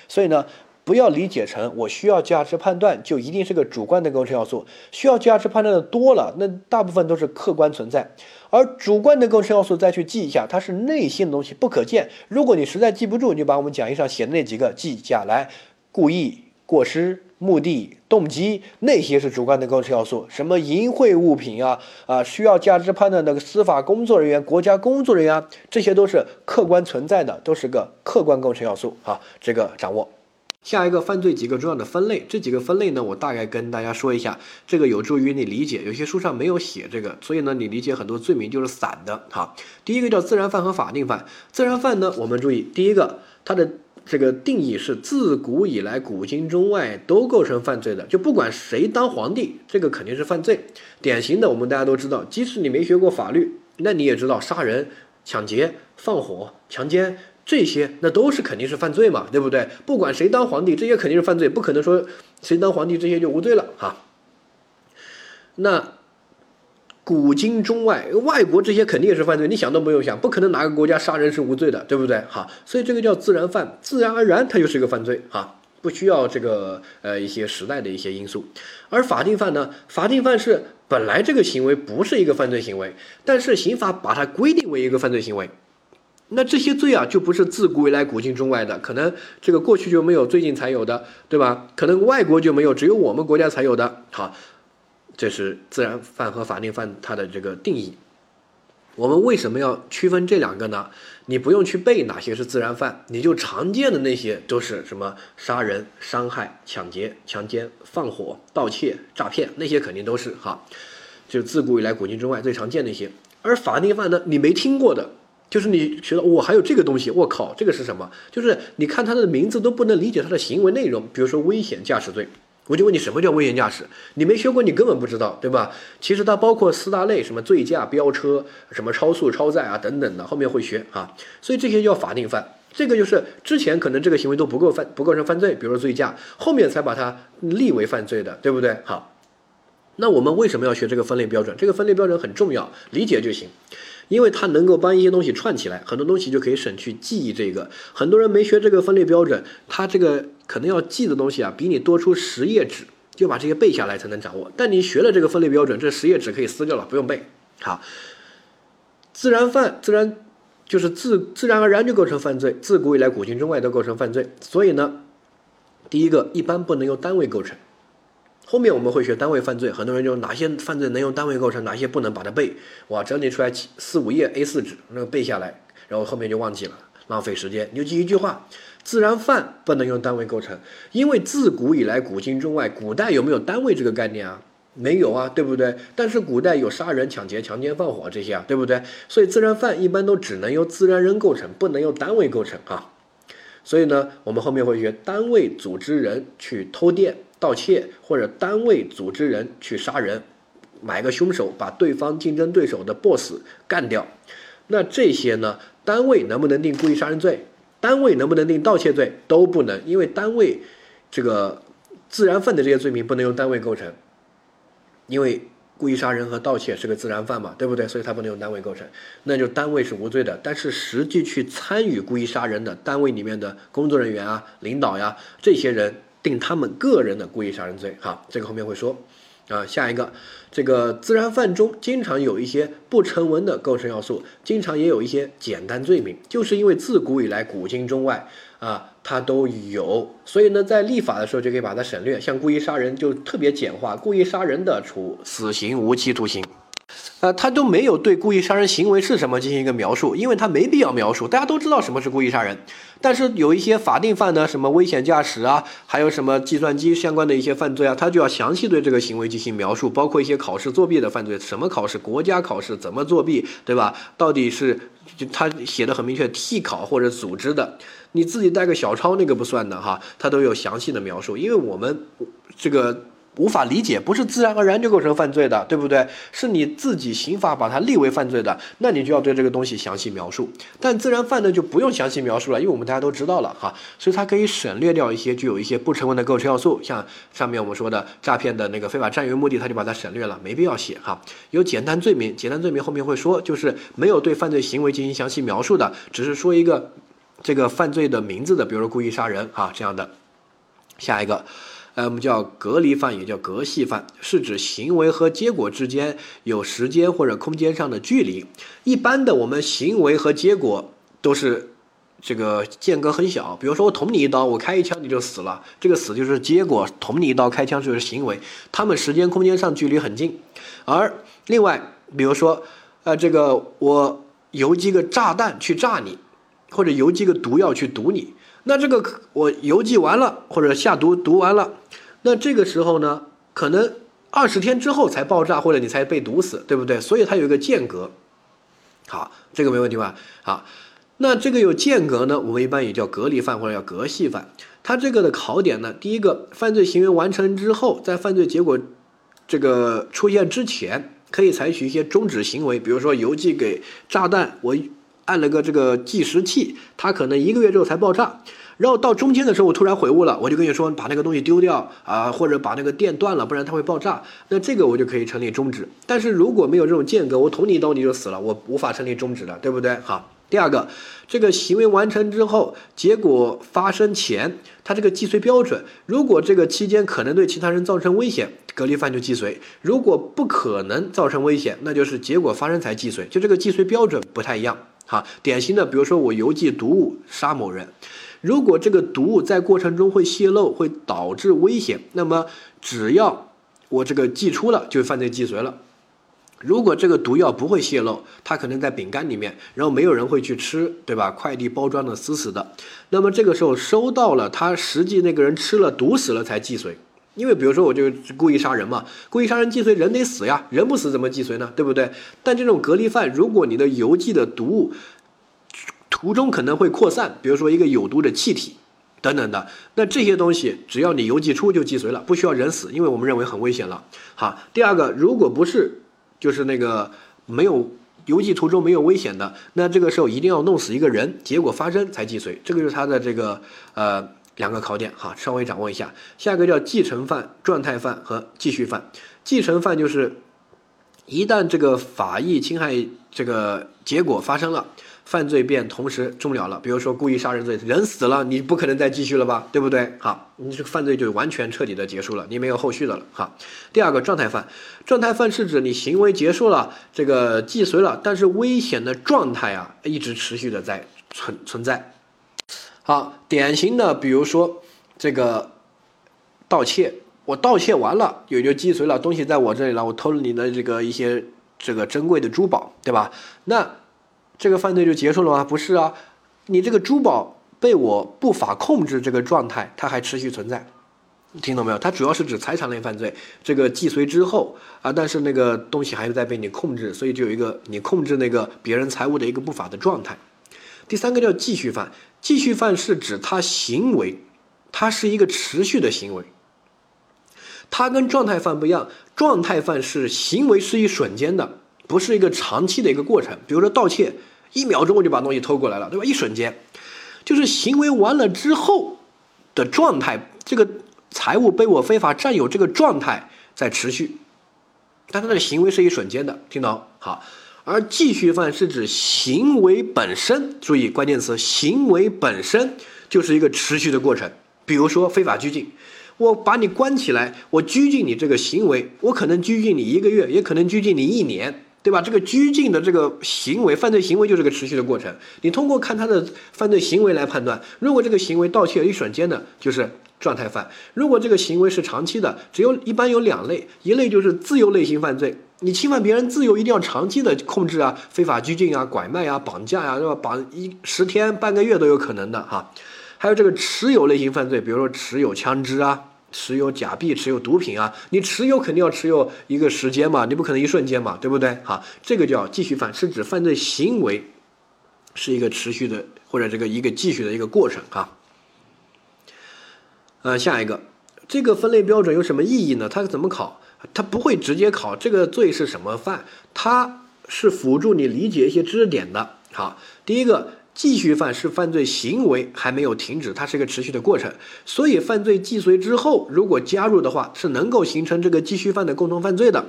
所以呢，不要理解成我需要价值判断就一定是个主观的构成要素，需要价值判断的多了，那大部分都是客观存在。而主观的构成要素再去记一下，它是内心的东西，不可见。如果你实在记不住，你就把我们讲义上写的那几个记下来，故意、过失。目的、动机那些是主观的构成要素，什么淫秽物品啊啊，需要价值判断的司法工作人员、国家工作人员，这些都是客观存在的，都是个客观构成要素啊。这个掌握。下一个犯罪几个重要的分类，这几个分类呢，我大概跟大家说一下，这个有助于你理解。有些书上没有写这个，所以呢，你理解很多罪名就是散的哈。第一个叫自然犯和法定犯。自然犯呢，我们注意，第一个它的。这个定义是自古以来古今中外都构成犯罪的，就不管谁当皇帝，这个肯定是犯罪。典型的，我们大家都知道，即使你没学过法律，那你也知道杀人、抢劫、放火、强奸这些，那都是肯定是犯罪嘛，对不对？不管谁当皇帝，这些肯定是犯罪，不可能说谁当皇帝这些就无罪了哈。那。古今中外，外国这些肯定也是犯罪，你想都不用想，不可能哪个国家杀人是无罪的，对不对？哈，所以这个叫自然犯，自然而然它就是一个犯罪，哈，不需要这个呃一些时代的一些因素。而法定犯呢，法定犯是本来这个行为不是一个犯罪行为，但是刑法把它规定为一个犯罪行为，那这些罪啊就不是自古以来古今中外的，可能这个过去就没有，最近才有的，对吧？可能外国就没有，只有我们国家才有的，好。这是自然犯和法定犯它的这个定义。我们为什么要区分这两个呢？你不用去背哪些是自然犯，你就常见的那些都是什么杀人、伤害、抢劫、强奸、放火、盗窃、诈骗，那些肯定都是哈，就自古以来古今中外最常见的一些。而法定犯呢，你没听过的，就是你觉得我还有这个东西，我靠，这个是什么？就是你看它的名字都不能理解它的行为内容，比如说危险驾驶罪。我就问你，什么叫危险驾驶？你没学过，你根本不知道，对吧？其实它包括四大类，什么醉驾、飙车、什么超速、超载啊等等的，后面会学啊。所以这些叫法定犯，这个就是之前可能这个行为都不够犯，不构成犯罪，比如说醉驾，后面才把它立为犯罪的，对不对？好，那我们为什么要学这个分类标准？这个分类标准很重要，理解就行。因为它能够帮一些东西串起来，很多东西就可以省去记忆。这个很多人没学这个分类标准，他这个可能要记的东西啊，比你多出十页纸，就把这些背下来才能掌握。但你学了这个分类标准，这十页纸可以撕掉了，不用背。好，自然犯，自然就是自自然而然就构成犯罪，自古以来古今中外都构成犯罪。所以呢，第一个一般不能由单位构成。后面我们会学单位犯罪，很多人就哪些犯罪能用单位构成，哪些不能把它背，哇，整理出来四五页 A 四纸，那个背下来，然后后面就忘记了，浪费时间。你就记一句话：自然犯不能用单位构成，因为自古以来古今中外，古代有没有单位这个概念啊？没有啊，对不对？但是古代有杀人、抢劫、强奸、放火这些啊，对不对？所以自然犯一般都只能由自然人构成，不能由单位构成啊。所以呢，我们后面会学单位组织人去偷电。盗窃或者单位组织人去杀人，买个凶手把对方竞争对手的 boss 干掉，那这些呢？单位能不能定故意杀人罪？单位能不能定盗窃罪？都不能，因为单位这个自然犯的这些罪名不能用单位构成，因为故意杀人和盗窃是个自然犯嘛，对不对？所以它不能用单位构成，那就单位是无罪的。但是实际去参与故意杀人的单位里面的工作人员啊、领导呀这些人。定他们个人的故意杀人罪，哈，这个后面会说，啊，下一个，这个自然犯中经常有一些不成文的构成要素，经常也有一些简单罪名，就是因为自古以来古今中外啊，它都有，所以呢，在立法的时候就可以把它省略，像故意杀人就特别简化，故意杀人的处死刑、无期徒刑。呃，他都没有对故意杀人行为是什么进行一个描述，因为他没必要描述，大家都知道什么是故意杀人。但是有一些法定犯的，什么危险驾驶啊，还有什么计算机相关的一些犯罪啊，他就要详细对这个行为进行描述，包括一些考试作弊的犯罪，什么考试，国家考试怎么作弊，对吧？到底是就他写的很明确，替考或者组织的，你自己带个小抄那个不算的哈，他都有详细的描述，因为我们这个。无法理解，不是自然而然就构成犯罪的，对不对？是你自己刑法把它立为犯罪的，那你就要对这个东西详细描述。但自然犯呢就不用详细描述了，因为我们大家都知道了哈，所以它可以省略掉一些具有一些不成文的构成要素，像上面我们说的诈骗的那个非法占有目的，它就把它省略了，没必要写哈。有简单罪名，简单罪名后面会说，就是没有对犯罪行为进行详细描述的，只是说一个这个犯罪的名字的，比如说故意杀人哈这样的。下一个。呃，我们叫隔离犯，也叫隔系犯，是指行为和结果之间有时间或者空间上的距离。一般的，我们行为和结果都是这个间隔很小。比如说，我捅你一刀，我开一枪你就死了，这个死就是结果；捅你一刀，开枪就是行为。他们时间空间上距离很近。而另外，比如说，呃，这个我邮寄个炸弹去炸你，或者邮寄个毒药去毒你。那这个我邮寄完了，或者下毒毒完了，那这个时候呢，可能二十天之后才爆炸，或者你才被毒死，对不对？所以它有一个间隔。好，这个没问题吧？好，那这个有间隔呢，我们一般也叫隔离犯或者叫隔系犯。它这个的考点呢，第一个，犯罪行为完成之后，在犯罪结果这个出现之前，可以采取一些终止行为，比如说邮寄给炸弹，我。按了个这个计时器，它可能一个月之后才爆炸，然后到中间的时候我突然悔悟了，我就跟你说把那个东西丢掉啊，或者把那个电断了，不然它会爆炸。那这个我就可以成立终止。但是如果没有这种间隔，我捅你一刀你就死了，我无法成立终止的，对不对？好，第二个，这个行为完成之后，结果发生前，它这个既遂标准，如果这个期间可能对其他人造成危险，隔离犯就既遂；如果不可能造成危险，那就是结果发生才既遂，就这个既遂标准不太一样。好，典型的，比如说我邮寄毒物杀某人，如果这个毒物在过程中会泄露，会导致危险，那么只要我这个寄出了，就犯罪既遂了。如果这个毒药不会泄露，它可能在饼干里面，然后没有人会去吃，对吧？快递包装的死死的，那么这个时候收到了，他实际那个人吃了毒死了才既遂。因为比如说我就故意杀人嘛，故意杀人既遂，人得死呀，人不死怎么既遂呢？对不对？但这种隔离犯，如果你的邮寄的毒物途中可能会扩散，比如说一个有毒的气体等等的，那这些东西只要你邮寄出就既遂了，不需要人死，因为我们认为很危险了。好，第二个，如果不是就是那个没有邮寄途中没有危险的，那这个时候一定要弄死一个人，结果发生才既遂，这个就是他的这个呃。两个考点哈，稍微掌握一下。下一个叫继承犯、状态犯和继续犯。继承犯就是一旦这个法益侵害这个结果发生了，犯罪便同时终了了。比如说故意杀人罪，人死了，你不可能再继续了吧，对不对？好，你这个犯罪就完全彻底的结束了，你没有后续的了。哈，第二个状态犯，状态犯是指你行为结束了，这个既遂了，但是危险的状态啊一直持续的在存存在。好，典型的，比如说这个盗窃，我盗窃完了，也就既遂了，东西在我这里了，我偷了你的这个一些这个珍贵的珠宝，对吧？那这个犯罪就结束了吗？不是啊，你这个珠宝被我不法控制这个状态，它还持续存在，听懂没有？它主要是指财产类犯罪，这个既遂之后啊，但是那个东西还是在被你控制，所以就有一个你控制那个别人财物的一个不法的状态。第三个叫继续犯。继续犯是指他行为，他是一个持续的行为。它跟状态犯不一样，状态犯是行为是一瞬间的，不是一个长期的一个过程。比如说盗窃，一秒钟我就把东西偷过来了，对吧？一瞬间，就是行为完了之后的状态，这个财物被我非法占有这个状态在持续，但他的行为是一瞬间的，听懂？好。而继续犯是指行为本身，注意关键词，行为本身就是一个持续的过程。比如说非法拘禁，我把你关起来，我拘禁你这个行为，我可能拘禁你一个月，也可能拘禁你一年，对吧？这个拘禁的这个行为，犯罪行为就是个持续的过程。你通过看他的犯罪行为来判断，如果这个行为盗窃一瞬间的，就是状态犯；如果这个行为是长期的，只有一般有两类，一类就是自由类型犯罪。你侵犯别人自由，一定要长期的控制啊，非法拘禁啊，拐卖啊，绑架呀，对吧？绑一十天半个月都有可能的哈。还有这个持有类型犯罪，比如说持有枪支啊，持有假币，持有毒品啊，你持有肯定要持有一个时间嘛，你不可能一瞬间嘛，对不对？哈，这个叫继续犯，是指犯罪行为是一个持续的或者这个一个继续的一个过程哈。呃，下一个。这个分类标准有什么意义呢？它怎么考？它不会直接考这个罪是什么犯，它是辅助你理解一些知识点的。好，第一个。继续犯是犯罪行为还没有停止，它是一个持续的过程，所以犯罪既遂之后，如果加入的话，是能够形成这个继续犯的共同犯罪的，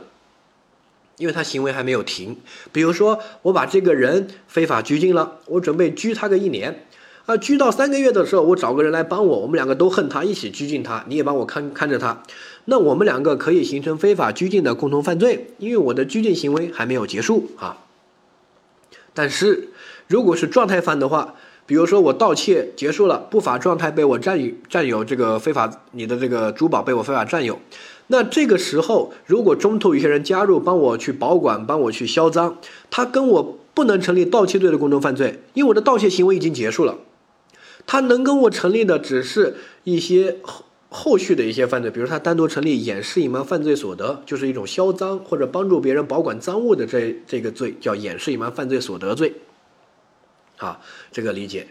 因为他行为还没有停。比如说，我把这个人非法拘禁了，我准备拘他个一年，啊，拘到三个月的时候，我找个人来帮我，我们两个都恨他，一起拘禁他，你也帮我看看着他，那我们两个可以形成非法拘禁的共同犯罪，因为我的拘禁行为还没有结束啊。但是。如果是状态犯的话，比如说我盗窃结束了，不法状态被我占有占有这个非法你的这个珠宝被我非法占有，那这个时候如果中途有些人加入帮我去保管，帮我去销赃，他跟我不能成立盗窃罪的共同犯罪，因为我的盗窃行为已经结束了，他能跟我成立的只是一些后续的一些犯罪，比如他单独成立掩饰隐瞒犯罪所得，就是一种销赃或者帮助别人保管赃物的这这个罪叫掩饰隐瞒犯罪所得罪。啊，这个理解，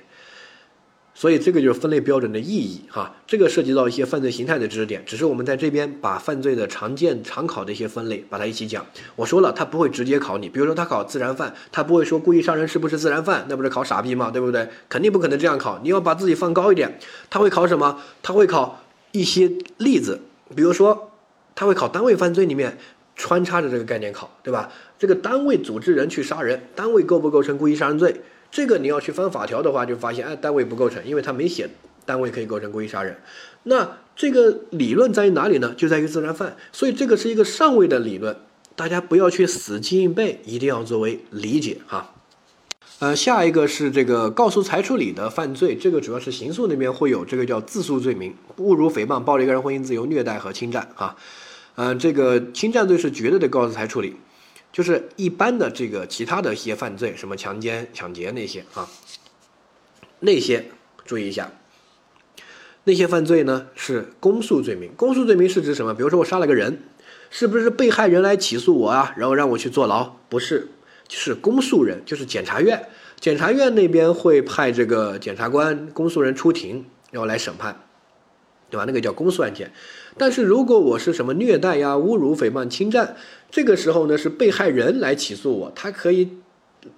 所以这个就是分类标准的意义哈。这个涉及到一些犯罪形态的知识点，只是我们在这边把犯罪的常见常考的一些分类把它一起讲。我说了，他不会直接考你，比如说他考自然犯，他不会说故意杀人是不是自然犯，那不是考傻逼吗？对不对？肯定不可能这样考。你要把自己放高一点，他会考什么？他会考一些例子，比如说他会考单位犯罪里面穿插着这个概念考，对吧？这个单位组织人去杀人，单位构不构成故意杀人罪？这个你要去翻法条的话，就发现哎，单位不构成，因为他没写单位可以构成故意杀人。那这个理论在于哪里呢？就在于自然犯。所以这个是一个上位的理论，大家不要去死记硬背，一定要作为理解哈。呃，下一个是这个告诉裁处理的犯罪，这个主要是刑诉那边会有这个叫自诉罪名，侮辱、诽谤、暴力个人婚姻自由、虐待和侵占啊。嗯，这个侵占罪是绝对的告诉裁处理。就是一般的这个其他的一些犯罪，什么强奸、抢劫那些啊，那些注意一下，那些犯罪呢是公诉罪名。公诉罪名是指什么？比如说我杀了个人，是不是被害人来起诉我啊？然后让我去坐牢？不是，是公诉人，就是检察院。检察院那边会派这个检察官、公诉人出庭，然后来审判。对吧？那个叫公诉案件，但是如果我是什么虐待呀、侮辱、诽谤、侵占，这个时候呢是被害人来起诉我，他可以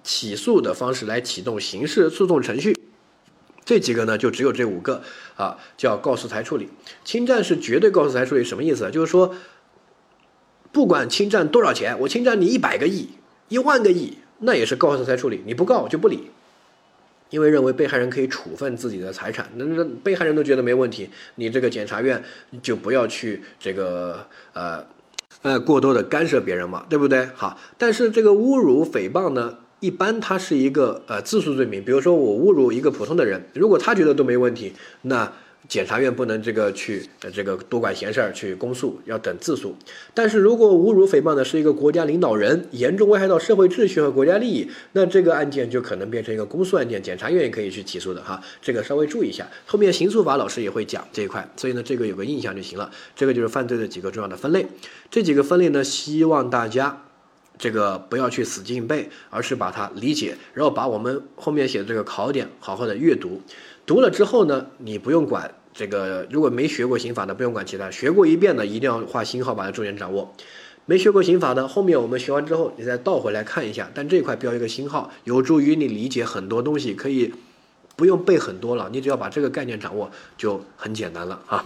起诉的方式来启动刑事诉讼程序。这几个呢就只有这五个啊，叫告诉裁处理。侵占是绝对告诉裁处理，什么意思？就是说，不管侵占多少钱，我侵占你一百个亿、一万个亿，那也是告诉才处理，你不告就不理。因为认为被害人可以处分自己的财产，那那被害人都觉得没问题，你这个检察院就不要去这个呃呃过多的干涉别人嘛，对不对？好，但是这个侮辱诽谤呢，一般它是一个呃自诉罪名，比如说我侮辱一个普通的人，如果他觉得都没问题，那。检察院不能这个去呃这个多管闲事儿去公诉，要等自诉。但是如果侮辱诽谤的是一个国家领导人，严重危害到社会秩序和国家利益，那这个案件就可能变成一个公诉案件，检察院也可以去起诉的哈。这个稍微注意一下，后面刑诉法老师也会讲这一块，所以呢这个有个印象就行了。这个就是犯罪的几个重要的分类，这几个分类呢，希望大家这个不要去死记硬背，而是把它理解，然后把我们后面写的这个考点好好的阅读。读了之后呢，你不用管这个，如果没学过刑法的，不用管其他；学过一遍的，一定要画星号，把它重点掌握。没学过刑法的，后面我们学完之后，你再倒回来看一下，但这块标一个星号，有助于你理解很多东西，可以不用背很多了，你只要把这个概念掌握，就很简单了啊。